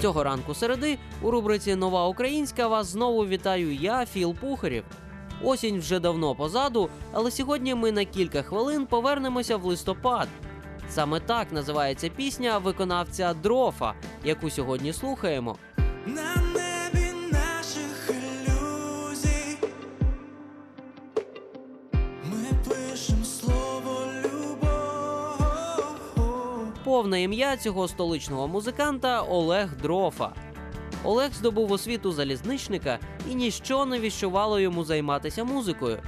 Цього ранку середи у рубриці Нова Українська вас знову вітаю я, Філ Пухарів. Осінь вже давно позаду, але сьогодні ми на кілька хвилин повернемося в листопад. Саме так називається пісня виконавця Дрофа, яку сьогодні слухаємо. Повне ім'я цього столичного музиканта Олег Дрофа. Олег здобув освіту залізничника і ніщо не віщувало йому займатися музикою.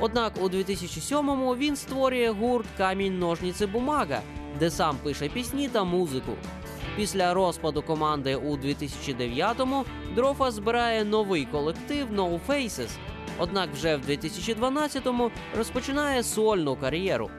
Однак у 2007-му він створює гурт Камінь ножніці бумага, де сам пише пісні та музику. Після розпаду команди у 2009-му Дрофа збирає новий колектив No Faces, однак вже в 2012-му розпочинає сольну кар'єру.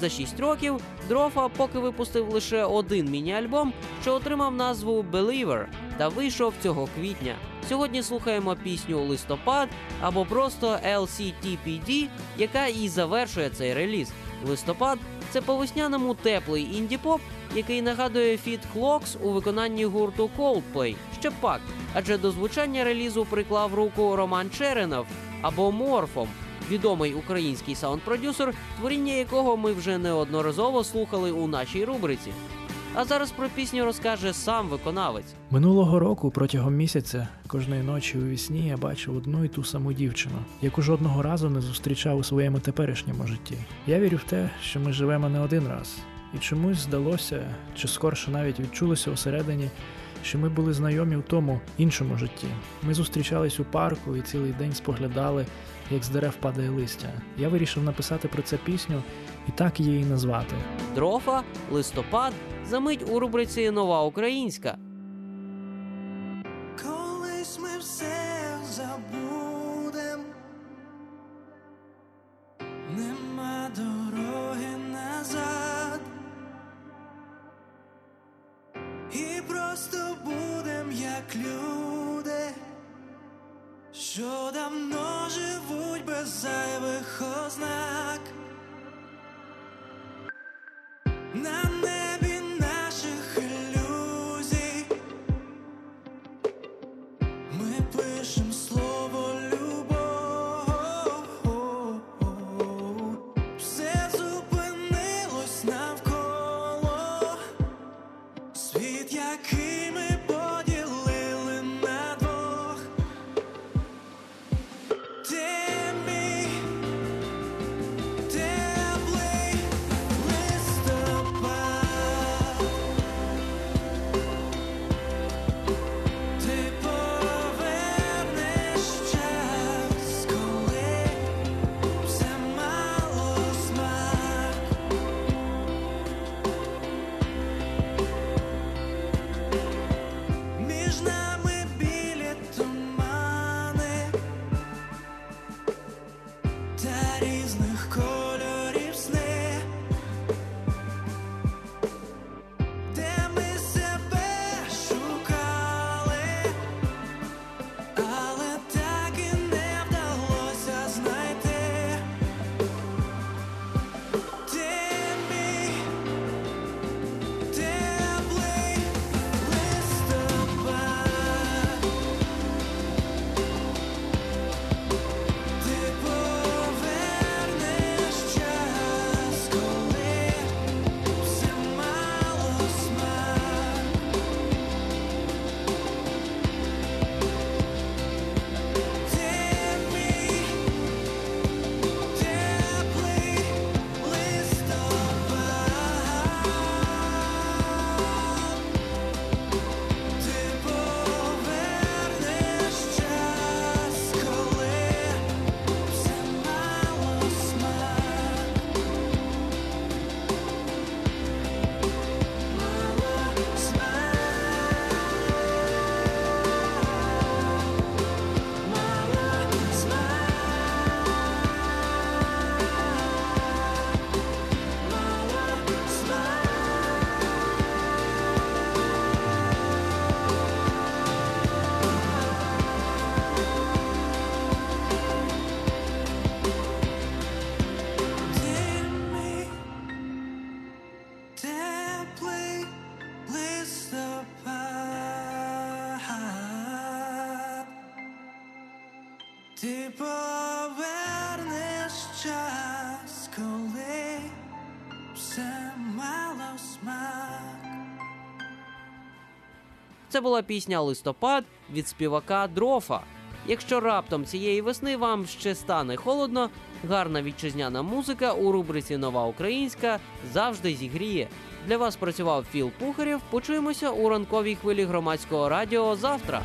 За 6 років Дрофа поки випустив лише один міні-альбом, що отримав назву Believer та вийшов цього квітня. Сьогодні слухаємо пісню Листопад або просто LCTPD, яка і завершує цей реліз. Листопад це по весняному теплий інді-поп, який нагадує фіт Clocks у виконанні гурту Coldplay. Ще пак, адже до звучання релізу приклав руку Роман Черенов або Морфом, відомий український саунд-продюсер, творіння якого ми вже неодноразово слухали у нашій рубриці. А зараз про пісню розкаже сам виконавець. Минулого року протягом місяця кожної ночі у вісні я бачив одну і ту саму дівчину, яку жодного разу не зустрічав у своєму теперішньому житті. Я вірю в те, що ми живемо не один раз, і чомусь здалося, чи скорше навіть відчулося усередині, що ми були знайомі в тому іншому житті. Ми зустрічались у парку і цілий день споглядали, як з дерев падає листя. Я вирішив написати про це пісню і так її назвати. Дрофа, листопад, замить у рубриці Нова Українська. Що листопад ти повернеш час, коли все мало. Це була пісня Листопад від співака Дрофа. Якщо раптом цієї весни вам ще стане холодно, гарна вітчизняна музика у рубриці Нова Українська завжди зігріє. Для вас працював Філ Пухарєв. Почуємося у ранковій хвилі громадського радіо завтра.